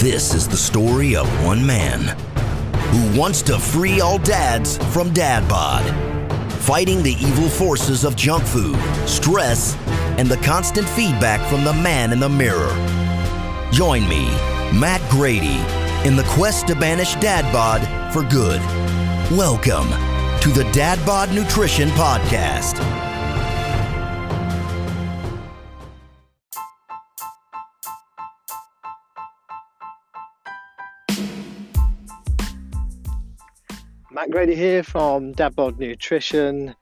This is the story of one man who wants to free all dads from dad bod, fighting the evil forces of junk food, stress, and the constant feedback from the man in the mirror. Join me, Matt Grady, in the quest to banish dad bod for good. Welcome to the Dad Bod Nutrition Podcast. Matt Grady here from Dad Bod Nutrition.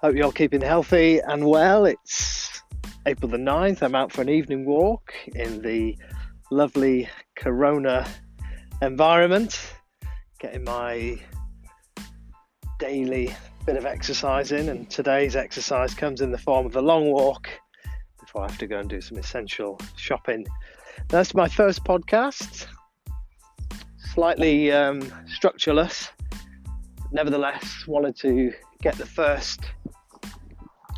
Hope you're all keeping healthy and well. It's April the 9th. I'm out for an evening walk in the lovely Corona environment, getting my daily bit of exercise in. And today's exercise comes in the form of a long walk before I have to go and do some essential shopping. That's my first podcast, slightly um, structureless nevertheless wanted to get the first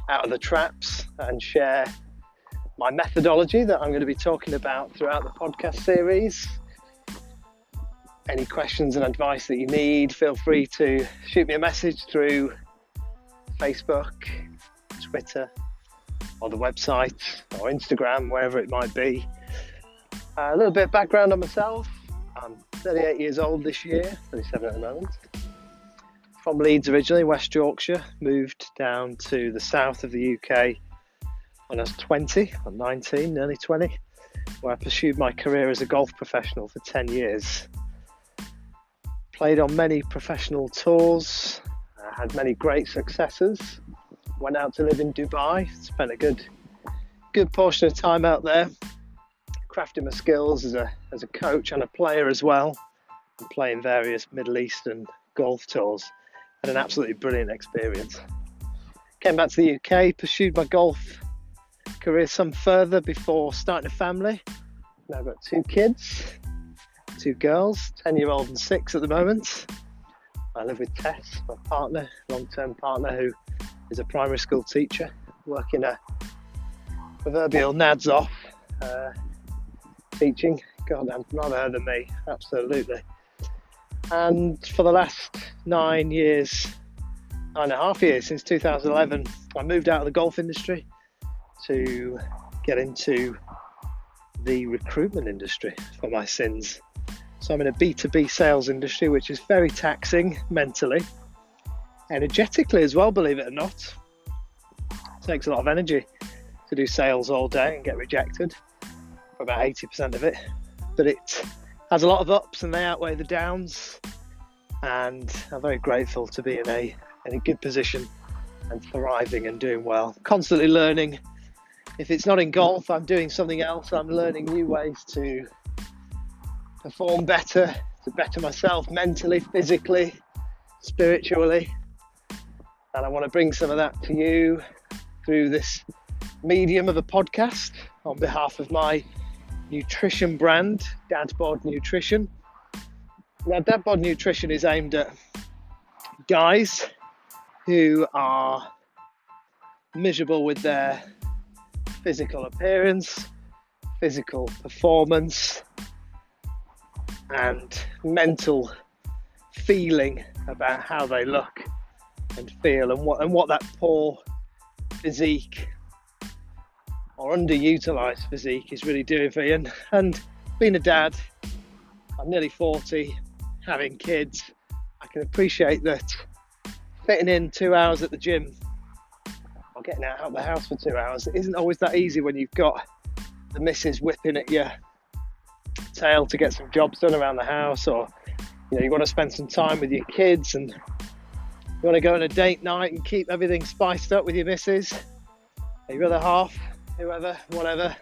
out of the traps and share my methodology that I'm going to be talking about throughout the podcast series. Any questions and advice that you need, feel free to shoot me a message through Facebook, Twitter, or the website, or Instagram, wherever it might be. Uh, a little bit of background on myself. I'm 38 years old this year, 37 at the moment from Leeds originally, West Yorkshire, moved down to the south of the UK when I was 20 or 19, nearly 20, where I pursued my career as a golf professional for 10 years. Played on many professional tours, I had many great successes. Went out to live in Dubai, spent a good good portion of time out there, crafting my skills as a as a coach and a player as well, and playing various Middle Eastern golf tours had an absolutely brilliant experience. Came back to the UK, pursued my golf career some further before starting a family. Now I've got two kids, two girls, 10 year old and six at the moment. I live with Tess, my partner, long term partner, who is a primary school teacher, working a proverbial nads off, uh, teaching. God, I'm rather her than me, absolutely. And for the last nine years, nine and a half years, since 2011, I moved out of the golf industry to get into the recruitment industry for my sins. So I'm in a B2B sales industry, which is very taxing mentally, energetically as well, believe it or not. It takes a lot of energy to do sales all day and get rejected for about 80% of it. But it has a lot of ups and they outweigh the downs. And I'm very grateful to be in a in a good position and thriving and doing well. Constantly learning. If it's not in golf, I'm doing something else. I'm learning new ways to perform better, to better myself mentally, physically, spiritually. And I want to bring some of that to you through this medium of a podcast on behalf of my nutrition brand, Dad Nutrition. Now, Dad Nutrition is aimed at guys who are miserable with their physical appearance, physical performance, and mental feeling about how they look and feel and what and what that poor physique or underutilized physique is really doing for you. And, and being a dad, I'm nearly 40, having kids, I can appreciate that fitting in two hours at the gym or getting out of the house for two hours isn't always that easy when you've got the missus whipping at your tail to get some jobs done around the house or you know you want to spend some time with your kids and you want to go on a date night and keep everything spiced up with your missus your other half whoever, whatever.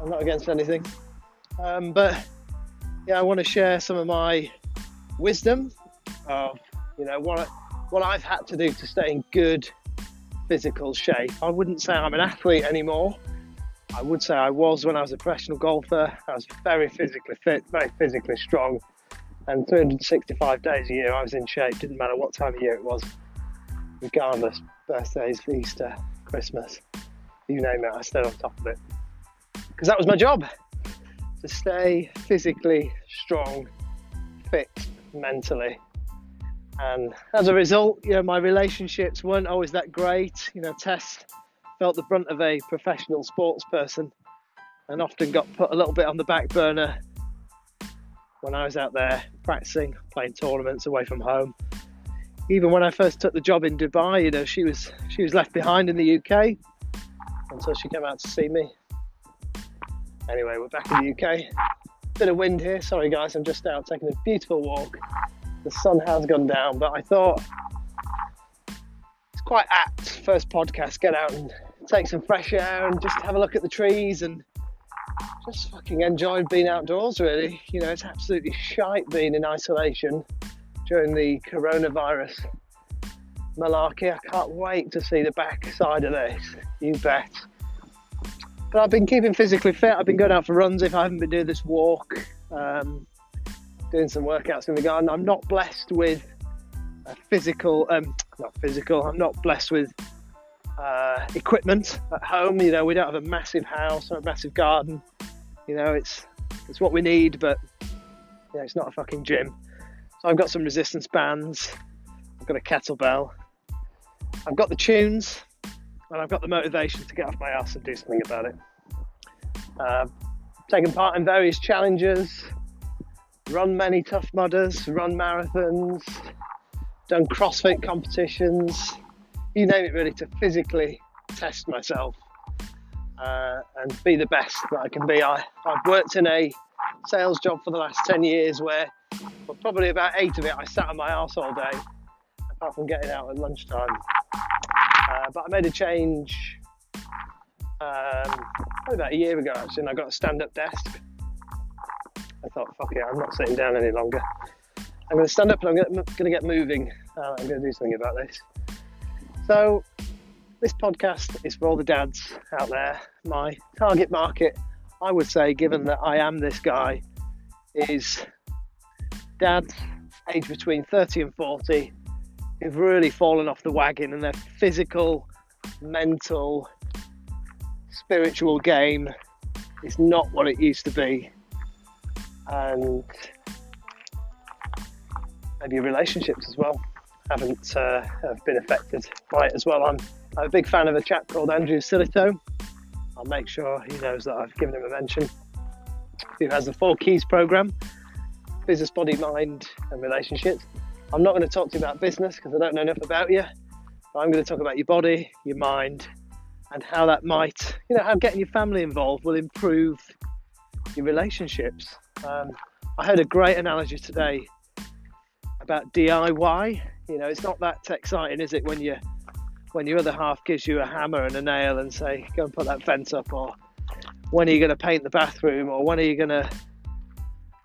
I'm not against anything. Um, but yeah, I want to share some of my wisdom of you know what what I've had to do to stay in good physical shape. I wouldn't say I'm an athlete anymore. I would say I was when I was a professional golfer. I was very physically fit, very physically strong, and 365 days a year I was in shape. Didn't matter what time of year it was, regardless. Birthdays, Easter, Christmas you name it, I stayed on top of it because that was my job to stay physically strong, fit mentally. And as a result, you know, my relationships weren't always that great. You know, Tess felt the brunt of a professional sports person and often got put a little bit on the back burner when I was out there practicing, playing tournaments away from home. Even when I first took the job in Dubai, you know, she was she was left behind in the UK until she came out to see me. Anyway, we're back in the UK. Bit of wind here. Sorry guys, I'm just out taking a beautiful walk. The sun has gone down, but I thought it's quite apt first podcast. Get out and take some fresh air and just have a look at the trees and just fucking enjoyed being outdoors, really. You know, it's absolutely shite being in isolation during the coronavirus malarkey. I can't wait to see the back side of this, you bet. But I've been keeping physically fit. I've been going out for runs if I haven't been doing this walk, um, doing some workouts in the garden. I'm not blessed with a physical, um, not physical, I'm not blessed with uh, equipment at home. You know, we don't have a massive house or a massive garden. You know, it's it's what we need, but yeah, it's not a fucking gym. So I've got some resistance bands. I've got a kettlebell. I've got the tunes, and I've got the motivation to get off my ass and do something about it. Uh, taken part in various challenges, run many tough mudders, run marathons, done CrossFit competitions, you name it really, to physically test myself uh, and be the best that I can be. I, I've worked in a sales job for the last 10 years where, well, probably about eight of it, I sat on my ass all day, apart from getting out at lunchtime. Uh, but I made a change um, about a year ago actually, and I got a stand up desk. I thought, fuck it, I'm not sitting down any longer. I'm going to stand up and I'm going to get moving. Uh, I'm going to do something about this. So, this podcast is for all the dads out there. My target market, I would say, given that I am this guy, is dads aged between 30 and 40 who've really fallen off the wagon and their physical, mental, spiritual game is not what it used to be. And maybe relationships as well haven't uh, have been affected by it as well. I'm I'm a big fan of a chap called Andrew Silito. I'll make sure he knows that I've given him a mention. Who has the Four Keys program business, body, mind, and relationships. I'm not going to talk to you about business because I don't know enough about you. But I'm going to talk about your body, your mind, and how that might, you know, how getting your family involved will improve your relationships. Um, I heard a great analogy today about DIY. You know, it's not that exciting, is it, when you when your other half gives you a hammer and a nail and say, go and put that fence up, or when are you going to paint the bathroom, or when are you going to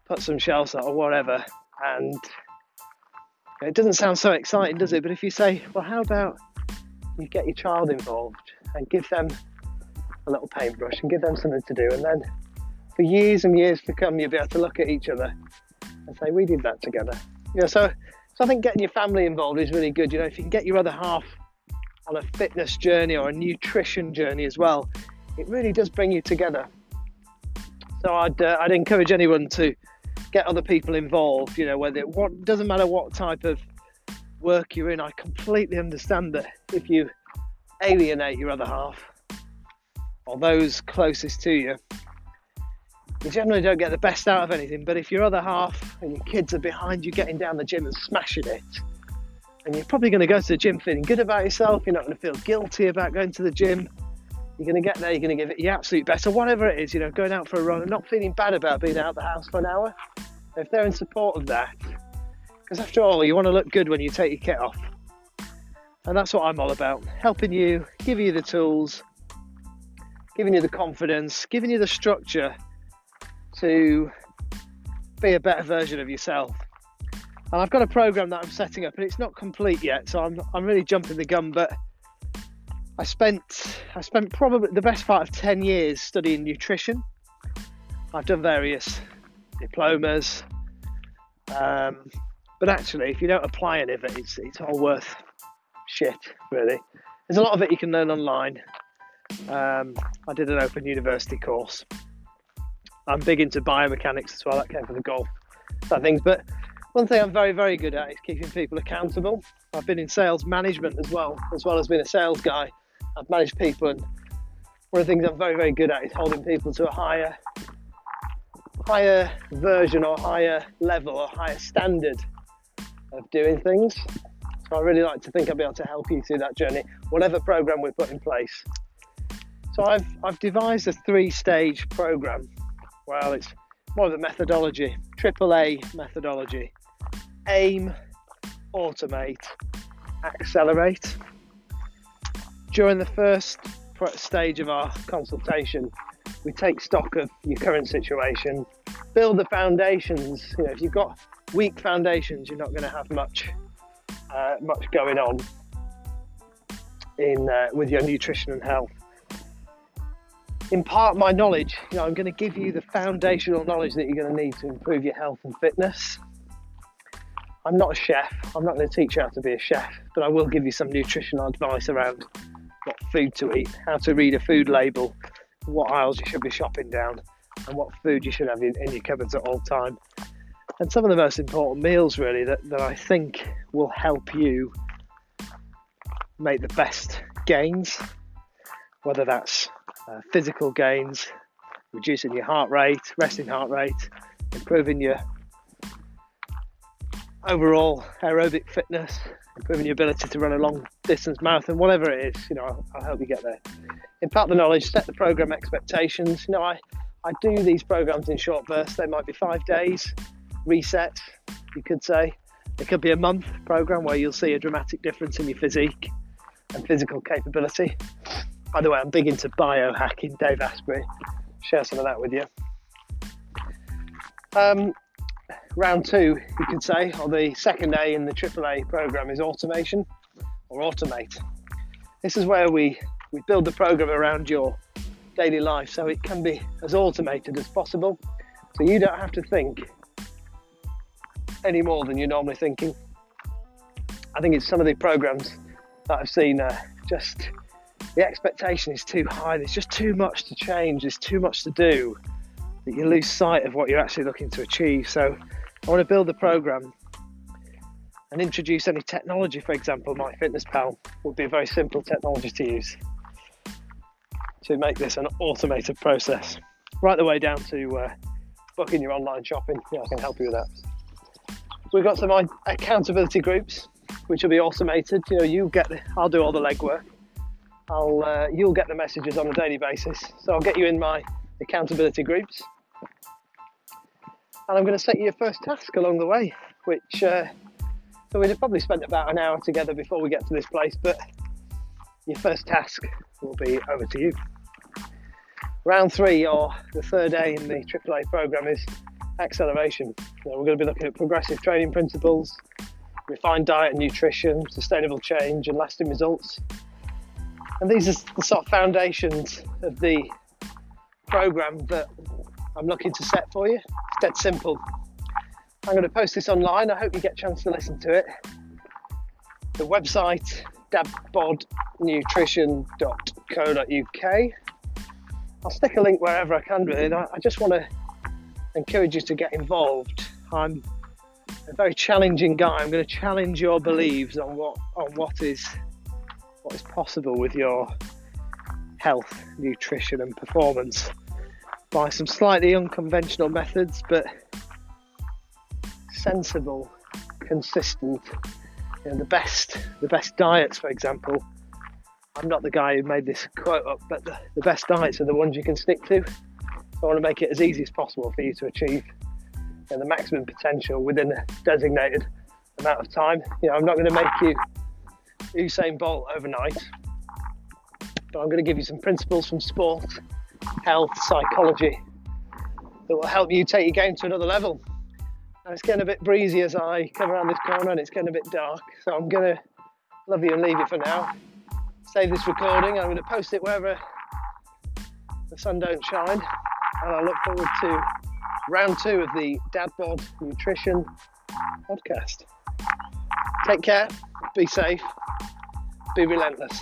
put some shelves up, or whatever. And it doesn't sound so exciting, does it? But if you say, well, how about you get your child involved and give them a little paintbrush and give them something to do, and then for years and years to come, you'll be able to look at each other and say, we did that together. You know, so, so I think getting your family involved is really good. You know, if you can get your other half on a fitness journey or a nutrition journey as well, it really does bring you together. So I'd uh, I'd encourage anyone to get other people involved. You know, whether what doesn't matter what type of work you're in. I completely understand that if you alienate your other half or those closest to you, you generally don't get the best out of anything. But if your other half and your kids are behind you getting down the gym and smashing it, and you're probably going to go to the gym feeling good about yourself. You're not going to feel guilty about going to the gym. You're going to get there. You're going to give it your absolute best, or whatever it is. You know, going out for a run and not feeling bad about being out of the house for an hour. If they're in support of that, because after all, you want to look good when you take your kit off, and that's what I'm all about: helping you, giving you the tools, giving you the confidence, giving you the structure to be a better version of yourself and I've got a program that I'm setting up, and it's not complete yet, so I'm I'm really jumping the gun. But I spent I spent probably the best part of ten years studying nutrition. I've done various diplomas, um, but actually, if you don't apply any of it, it's it's all worth shit. Really, there's a lot of it you can learn online. Um, I did an Open University course, I'm big into biomechanics as well. That came from the golf side things. But one thing I'm very, very good at is keeping people accountable. I've been in sales management as well, as well as being a sales guy. I've managed people, and one of the things I'm very, very good at is holding people to a higher, higher version or higher level or higher standard of doing things. So I really like to think I'll be able to help you through that journey, whatever program we put in place. So I've I've devised a three-stage program. Well, it's more of a methodology, AAA methodology. Aim, automate, accelerate. During the first stage of our consultation, we take stock of your current situation, build the foundations. You know, if you've got weak foundations, you're not going to have much uh, much going on in uh, with your nutrition and health. Impart my knowledge. You know, I'm going to give you the foundational knowledge that you're going to need to improve your health and fitness. I'm not a chef. I'm not going to teach you how to be a chef, but I will give you some nutritional advice around what food to eat, how to read a food label, what aisles you should be shopping down, and what food you should have in, in your cupboards at all time. And some of the most important meals, really, that, that I think will help you make the best gains, whether that's uh, physical gains, reducing your heart rate, resting heart rate, improving your overall aerobic fitness, improving your ability to run a long distance marathon, whatever it is, you know, I'll, I'll help you get there. Impart the knowledge, set the program expectations. You know, I, I do these programs in short bursts. They might be five days, reset, you could say. It could be a month program where you'll see a dramatic difference in your physique and physical capability. By the way, I'm big into biohacking. Dave Asprey, share some of that with you. Um, round two, you could say, or the second A in the AAA program is automation or automate. This is where we, we build the program around your daily life so it can be as automated as possible. So you don't have to think any more than you're normally thinking. I think it's some of the programs that I've seen uh, just the expectation is too high. There's just too much to change. There's too much to do that you lose sight of what you're actually looking to achieve. So I want to build the program and introduce any technology. For example, MyFitnessPal would be a very simple technology to use to make this an automated process, right the way down to uh, booking your online shopping. Yeah, I can help you with that. We've got some accountability groups, which will be automated. You know, you get, the, I'll do all the legwork. I'll, uh, you'll get the messages on a daily basis. So I'll get you in my accountability groups and I'm going to set you your first task along the way, which uh, so we'd have probably spent about an hour together before we get to this place, but your first task will be over to you. Round three, or the third A in the AAA program, is acceleration. we're going to be looking at progressive training principles, refined diet and nutrition, sustainable change, and lasting results. And these are the sort of foundations of the program that I'm looking to set for you. It's dead simple. I'm going to post this online. I hope you get a chance to listen to it. The website dadbodnutrition.co.uk. I'll stick a link wherever I can really. I just want to encourage you to get involved. I'm a very challenging guy. I'm going to challenge your beliefs on what on what is what is possible with your health, nutrition, and performance by some slightly unconventional methods, but sensible, consistent. You know, the best, the best diets, for example. I'm not the guy who made this quote up, but the, the best diets are the ones you can stick to. I want to make it as easy as possible for you to achieve you know, the maximum potential within a designated amount of time. You know, I'm not going to make you Usain Bolt overnight, but I'm going to give you some principles from sport health psychology that will help you take your game to another level. And it's getting a bit breezy as I come around this corner and it's getting a bit dark. So I'm going to love you and leave you for now. Save this recording. I'm going to post it wherever the sun don't shine. And I look forward to round two of the Dad Bod Nutrition podcast. Take care, be safe, be relentless.